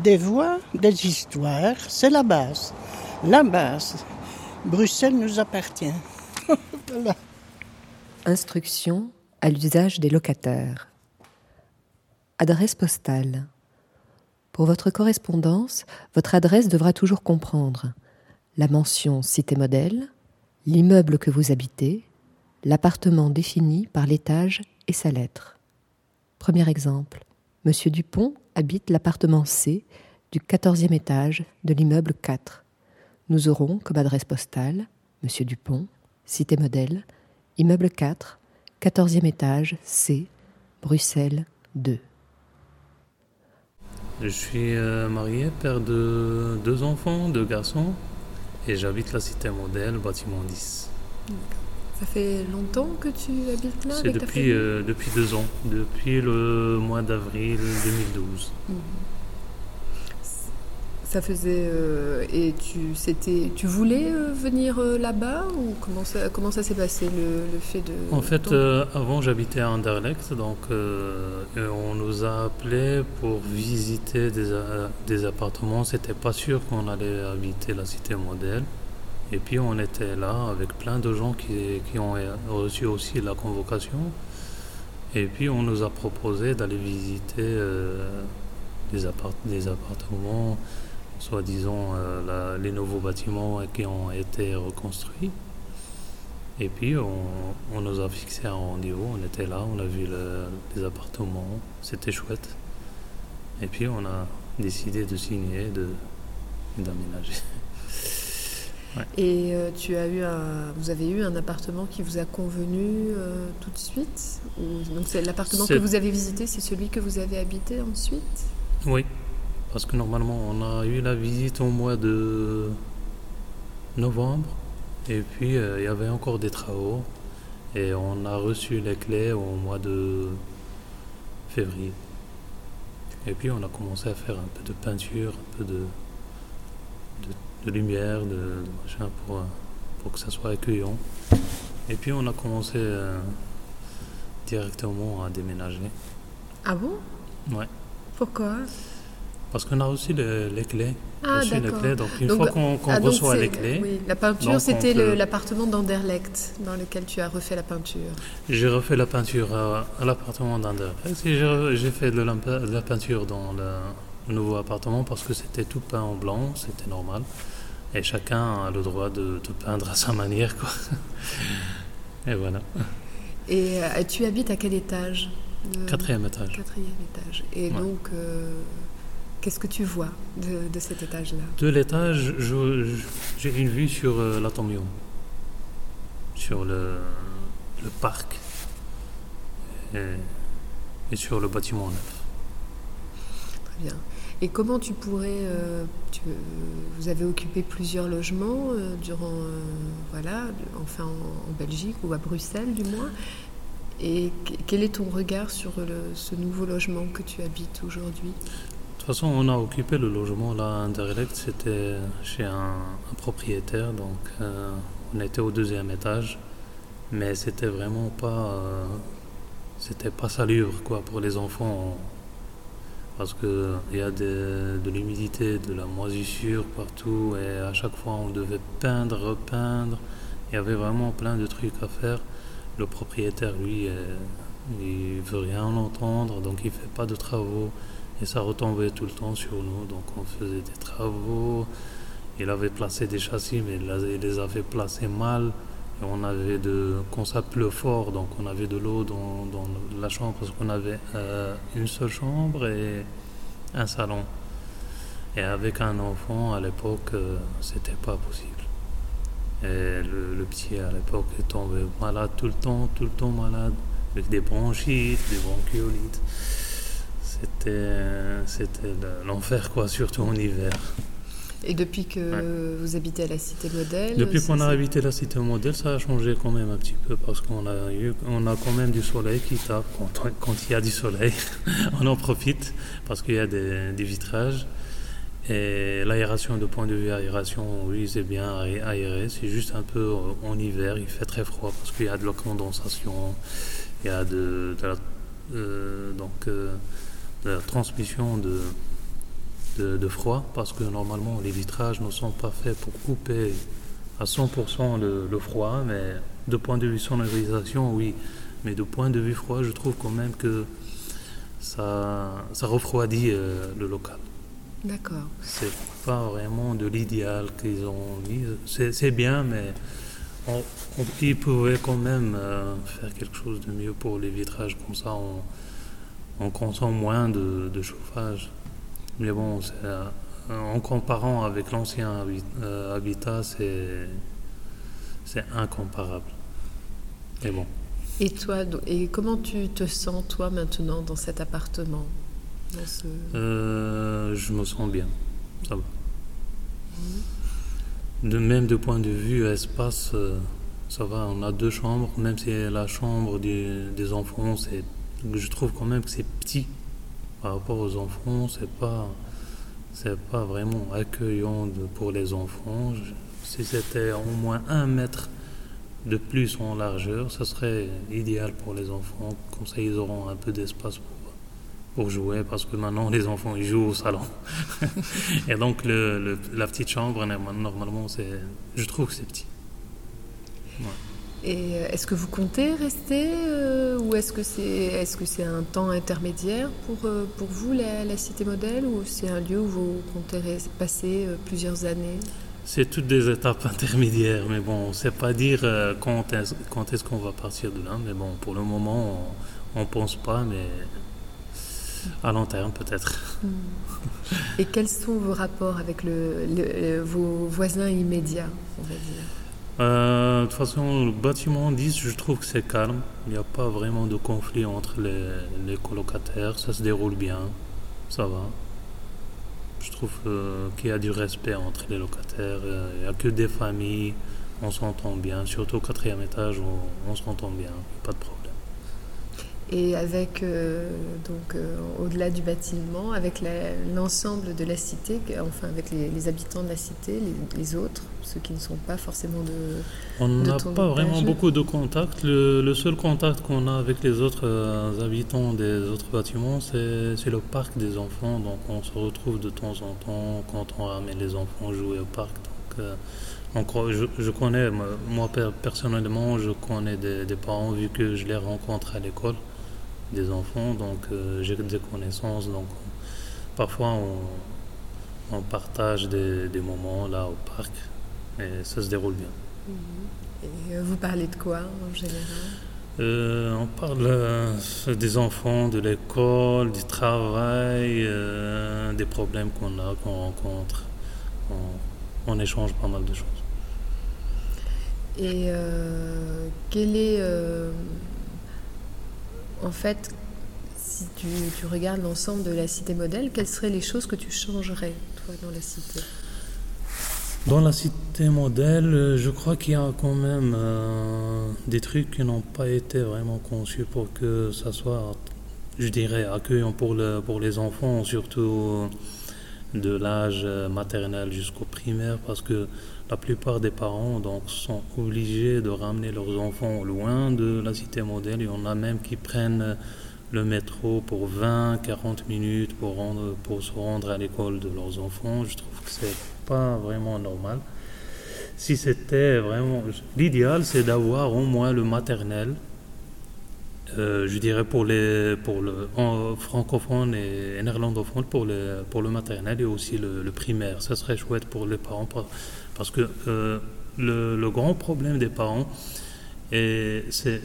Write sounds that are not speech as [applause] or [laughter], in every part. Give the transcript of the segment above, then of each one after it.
Des voix, des histoires, c'est la base. La base. Bruxelles nous appartient. [laughs] Instruction à l'usage des locataires. Adresse postale. Pour votre correspondance, votre adresse devra toujours comprendre la mention cité modèle, l'immeuble que vous habitez, l'appartement défini par l'étage et sa lettre. Premier exemple. Monsieur Dupont habite l'appartement C du 14e étage de l'immeuble 4. Nous aurons comme adresse postale Monsieur Dupont, cité modèle, immeuble 4, 14e étage C, Bruxelles 2. Je suis euh, marié, père de deux enfants, deux garçons, et j'habite la cité modèle, bâtiment 10. Ça fait longtemps que tu habites là C'est depuis, euh, depuis deux ans, depuis le mois d'avril 2012. Ça faisait euh, et tu c'était tu voulais euh, venir là-bas ou comment ça comment ça s'est passé le, le fait de En fait, ton- avant j'habitais à Anderlecht, donc on nous a appelés pour visiter des, des appartements. C'était pas sûr qu'on allait habiter la cité modèle. Et puis on était là avec plein de gens qui, ont reçu aussi la convocation. Et puis on nous a proposé d'aller visiter euh, des, appart- des appartements, soi-disant euh, les nouveaux bâtiments qui ont été reconstruits. Et puis on, nous a fixé un rendez-vous, on était là, on a vu le- les appartements, c'était chouette. Et puis on a décidé de signer, de et euh, tu as eu un vous avez eu un appartement qui vous a convenu euh, tout de suite? Ou donc c'est l'appartement que vous avez visité c'est celui que vous avez habité ensuite? Oui, parce que normalement on a eu la visite au mois de novembre. Et puis euh, il y avait encore des travaux. Et on a reçu les clés au mois de février. Et puis on a commencé à faire un peu de peinture, un peu de, de, de lumière, de, de machin pour, euh, pour que ça soit accueillant. Et puis on a commencé euh, directement à déménager. ah bon? Ouais. pourquoi? Parce qu'on a reçu les, les clés. ah reçu les clés. Donc une Donc, fois qu'on Ah, reçoit les clés, oui, la peinture c'était le- peut- l'appartement d'Anderlecht dans lequel tu as refait la peinture j'ai refait la peinture à, à l'appartement d'Anderlecht et j'ai fait de la, de la peinture dans le, le nouveau appartement parce que c'était tout peint en blanc, c'était normal. Et chacun a le droit de, de peindre à sa manière. Quoi. [laughs] Et voilà. et euh, tu habites à quel étage Le- Quatrième étage. Quatrième étage. Et Ouais. donc, euh, qu'est-ce que tu vois de, de cet étage-là? De l'étage, j'ai une vue sur euh, l'Atomium, sur le, le parc et, et sur le bâtiment neuf. Et comment tu pourrais... euh, euh, vous avez occupé plusieurs logements euh, durant... voilà, enfin en, Belgique ou à Bruxelles du moins. Et que- quel est ton regard sur ce nouveau logement que tu habites aujourd'hui? De toute façon, on a occupé le logement là Anderlecht, c'était chez un, propriétaire, donc on était au deuxième étage, mais c'était vraiment pas, c'était pas salubre quoi pour les enfants, parce que il y a de l'humidité, de la moisissure partout, et à chaque fois on devait peindre, repeindre, il y avait vraiment plein de trucs à faire. Le propriétaire, lui, euh, il veut rien en entendre, donc il fait pas de travaux. Et ça retombait tout le temps sur nous, donc on faisait des travaux. Il avait placé des châssis, mais il les avait placés mal. On avait de, quand ça pleut fort, donc on avait de l'eau dans, la chambre parce qu'on avait euh, une seule chambre et un salon. Et avec un enfant à l'époque, euh, c'était pas possible. Et le, le petit à l'époque est tombé malade tout le temps, tout le temps malade, avec des bronchites, des bronchiolites. C'était, le- l'enfer, quoi, surtout en hiver. Et depuis que vous habitez à la Cité Modèle Depuis qu'on a habité la cité modèle, ça a changé quand même un petit peu parce qu'on a eu, on a quand même du soleil qui tape. Quand, quand il y a du soleil, [laughs] on en profite parce qu'il y a des, des vitrages. Et l'aération, de point de vue aération, oui, c'est bien aé- aéré. C'est juste un peu euh, en hiver, il fait très froid parce qu'il y a de la condensation, il y a de, de la, euh, donc, euh, de la transmission de, de, froid parce que normalement les vitrages ne sont pas faits pour couper à 100% le, froid, mais de point de vue sonorisation, oui. Mais de point de vue froid, je trouve quand même que ça, ça refroidit euh, le local. D'accord. C'est pas vraiment de l'idéal qu'ils ont mis. C'est bien, mais on, ils pouvaient quand même euh, faire quelque chose de mieux pour les vitrages. Comme ça, on, consomme moins de, chauffage. Mais bon, euh, en comparant avec l'ancien euh, habitat, c'est incomparable. Mais bon. Et toi, et comment tu te sens toi maintenant dans cet appartement? Je me sens bien, ça va. De même de point de vue espace, euh, ça va, on a deux chambres, même si la chambre des, enfants, c'est, je trouve quand même que c'est petit par rapport aux enfants, c'est pas, pas vraiment accueillant pour les enfants. si c'était au moins un mètre de plus en largeur, ça serait idéal pour les enfants, comme ça ils auront un peu d'espace pour pour jouer parce que maintenant les enfants ils jouent au salon. [laughs] et donc le, la petite chambre, normalement, je trouve que c'est petit. Et euh, est-ce que vous comptez rester euh, ou est-ce que c'est est-ce que c'est un temps intermédiaire pour, euh, pour vous la, cité modèle ou c'est un lieu où vous comptez passer plusieurs années? C'est toutes des étapes [laughs] intermédiaires, mais bon, on ne sait pas dire quand est-ce, quand est-ce qu'on va partir de là, mais bon, pour le moment, on ne pense pas, mais à long terme peut-être. Hmm. Et quels sont vos rapports avec le, vos voisins immédiats, on va dire? Euh, de toute façon, le bâtiment 10, je trouve que c'est calme. Il n'y a pas vraiment de conflit entre les, colocataires. Ça se déroule bien. Ça va. Je trouve euh, qu'il y a du respect entre les locataires. Il n'y a que des familles. On s'entend bien. Surtout au quatrième étage, on, on s'entend bien. Pas de problème et avec, euh, donc, euh, au-delà du bâtiment, avec l'ensemble de la cité, enfin avec les, habitants de la cité, les, autres, ceux qui ne sont pas forcément de. On n'a pas vraiment beaucoup de contacts. Le, seul contact qu'on a avec les autres euh, habitants des autres bâtiments, c'est le parc des enfants. Donc on se retrouve de temps en temps quand on ramène les enfants jouer au parc. Donc, je, connais, moi personnellement, je connais des, des parents vu que je les rencontre à l'école des enfants, donc euh, j'ai des connaissances. Donc parfois on, on partage des, des, moments là au parc et ça se déroule bien. Mhm. Et euh, vous parlez de quoi en général? Euh, on parle des enfants, de l'école, du travail, des problèmes qu'on a, qu'on rencontre. On, on, échange pas mal de choses. Et quel est en fait, si tu, regardes l'ensemble de la cité modèle, quelles seraient les choses que tu changerais, toi, dans la cité? Dans la cité modèle, je crois qu'il y a quand même euh, des trucs qui n'ont pas été vraiment conçus pour que ça soit, je dirais, accueillant pour, le, pour les enfants, surtout de l'âge maternel jusqu'au primaire, parce que la plupart des parents donc, sont obligés de ramener leurs enfants loin de la cité modèle. Il y en a même qui prennent le métro pour 20-40 minutes pour, rendre, pour se rendre à l'école de leurs enfants. Je trouve que c'est pas vraiment normal. Si c'était vraiment. L'idéal, c'est d'avoir au moins le maternel. Euh, je dirais pour les pour le francophone et néerlandophone pour le pour le maternel et aussi le, primaire. Ça serait chouette pour les parents parce que euh, le, grand problème des parents, c'est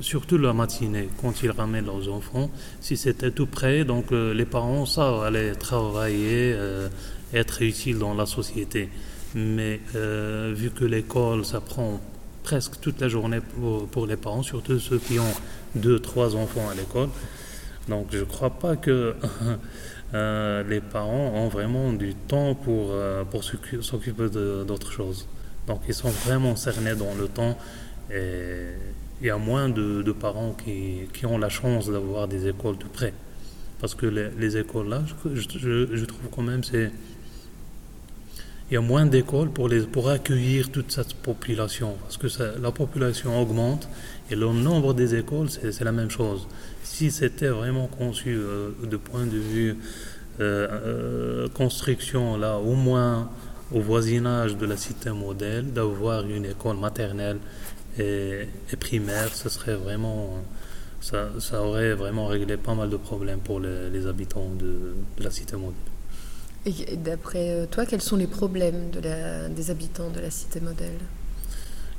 surtout la matinée, quand ils ramènent leurs enfants. Si c'était tout près, donc euh, les parents savent aller travailler, être utiles dans la société. Mais vu que l'école, ça prend presque toute la journée pour, les parents, surtout ceux qui ont deux, trois enfants à l'école. Donc je ne crois pas que [laughs] Euh, les parents ont vraiment du temps pour, euh, pour s'occuper d'autres choses. Donc ils sont vraiment cernés dans le temps et il y a moins de, parents qui, qui, ont la chance d'avoir des écoles de près. Parce que les, les écoles là, je, je, trouve quand même c'est il y a moins d'écoles pour, accueillir toute cette population. Parce que la population augmente et le nombre des écoles, c'est la même chose. Si c'était vraiment conçu euh, de point de vue construction là, au moins au voisinage de la cité modèle, d'avoir une école maternelle et, primaire, serait vraiment, ça, aurait vraiment réglé pas mal de problèmes pour les, habitants de, la cité modèle. Et d'après toi, quels sont les problèmes de la, des habitants de la cité modèle?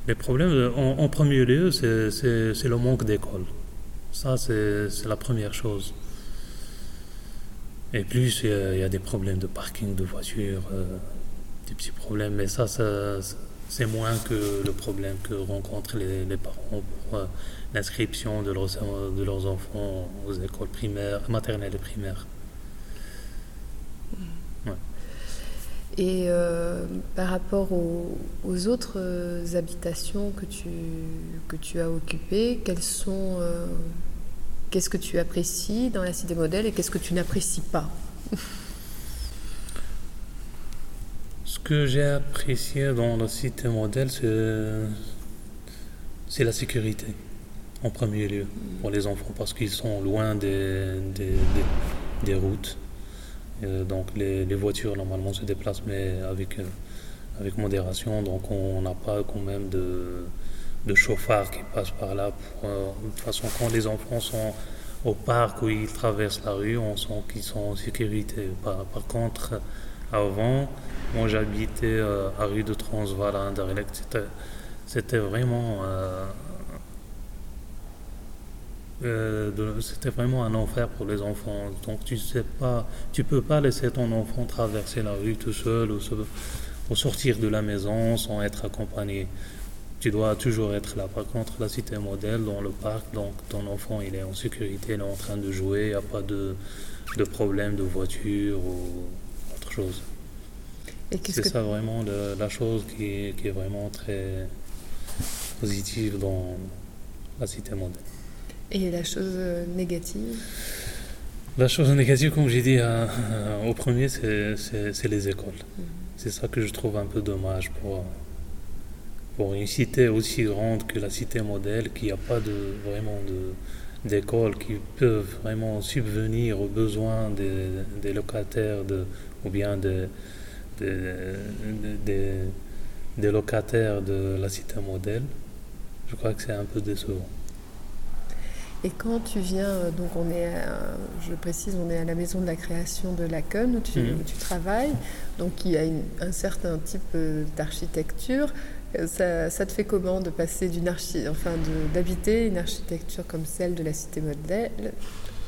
Les problèmes, en, premier lieu, c'est le manque d'école. Ça, c'est la première chose. Et plus, il y, a des problèmes de parking de voitures. Euh, des petits problèmes, mais ça, c'est moins que le problème que rencontrent les, parents pour euh, l'inscription de leurs, de leurs enfants aux écoles primaires, maternelles et primaires. Et euh, par rapport aux, autres euh, habitations que tu, que tu as occupées, quelles sont, qu'est-ce que tu apprécies dans la cité modèle et qu'est-ce que tu n'apprécies pas? Ce que j'ai apprécié dans la cité modèle, c'est la sécurité, en premier lieu, pour les enfants, parce qu'ils sont loin des, des, routes. Donc les, voitures, normalement, se déplacent, mais avec, avec modération. Donc on n'a pas quand même de, de qui passe par là. Euh, de toute façon, quand les enfants sont au parc où ils traversent la rue, on sent qu'ils sont en sécurité. Par, contre, avant, moi, j'habitais euh, à rue de Transvaal à Anderlecht. C'était vraiment. Euh, euh, c'était vraiment un enfer pour les enfants. Donc tu sais pas, tu peux pas laisser ton enfant traverser la rue tout seul ou, sortir de la maison sans être accompagné. Tu dois toujours être là. Par contre, la cité modèle dans le parc, donc ton enfant il est en sécurité, il est en train de jouer, il n'y a pas de, de problème de voiture ou autre chose. C'est ça vraiment la chose qui est, vraiment très positive dans la cité modèle. Et la chose négative La chose négative, comme j'ai dit euh, euh, au premier, c'est les écoles. Mhm. C'est ça que je trouve un peu dommage pour, pour une cité aussi grande que la cité modèle, qui a pas de, vraiment d'écoles qui peuvent vraiment subvenir aux besoins des, des locataires de, ou bien des des, des, locataires de la cité modèle, je crois que c'est un peu décevant. Et quand tu viens, euh, donc on est, je précise, on est à la maison de la création de Laken où tu, mhm. tu travailles, donc il y a un certain type euh, d'architecture. Euh, ça, ça, te fait comment de passer d'une archi, enfin d'habiter une architecture comme celle de la cité modèle,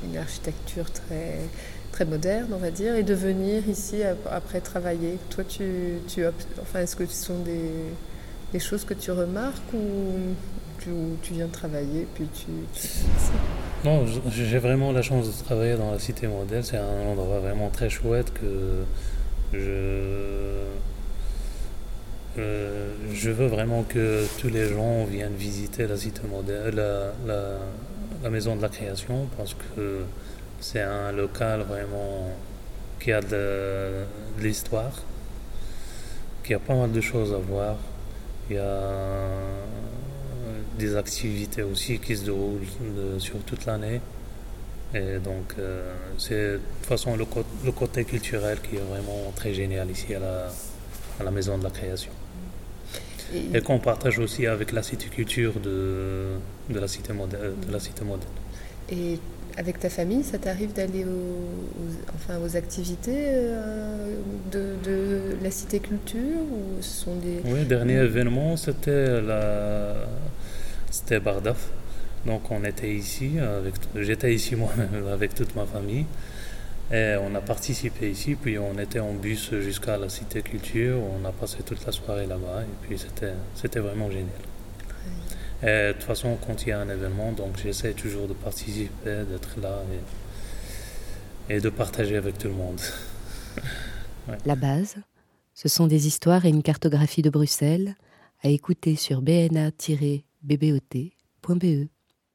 une architecture très très moderne, on va dire, et de venir ici après travailler? Toi, tu, tu enfin, est-ce que ce sont des, des, choses que tu remarques ou tu, tu viens de travailler puis tu, Non, j'ai vraiment la chance de travailler dans la cité modèle. C'est un endroit vraiment très chouette que je euh, veux vraiment que tous les gens viennent visiter la cité modèle, la, maison de la création, parce que c'est un local vraiment qui a de, l'histoire, qui a pas mal de choses à voir. Il y a des activités aussi qui se déroulent sur toute l'année. Et donc, euh, c'est de toute façon le, le, côté culturel qui est vraiment très génial ici à la, à la Maison de la Création. Et, qu'on partage aussi avec la cité culture de, de, la, cité modèle, de la cité modèle. Et avec ta famille, ça t'arrive d'aller aux, enfin, aux activités euh, de, la cité culture ou ce sont des... Oui, dernier événement, c'était la... c'était Bardaf. Donc on était ici, avec... j'étais ici moi-même [laughs] avec toute ma famille. Et on a participé ici, puis on était en bus jusqu'à la cité culture. On a passé toute la soirée là-bas et puis c'était, c'était vraiment génial. Et de toute façon, quand il y a un événement, donc j'essaie toujours de participer, d'être là et, de partager avec tout le monde. [laughs] La base, ce sont des histoires et une cartographie de Bruxelles à écouter sur bna-bbot.be.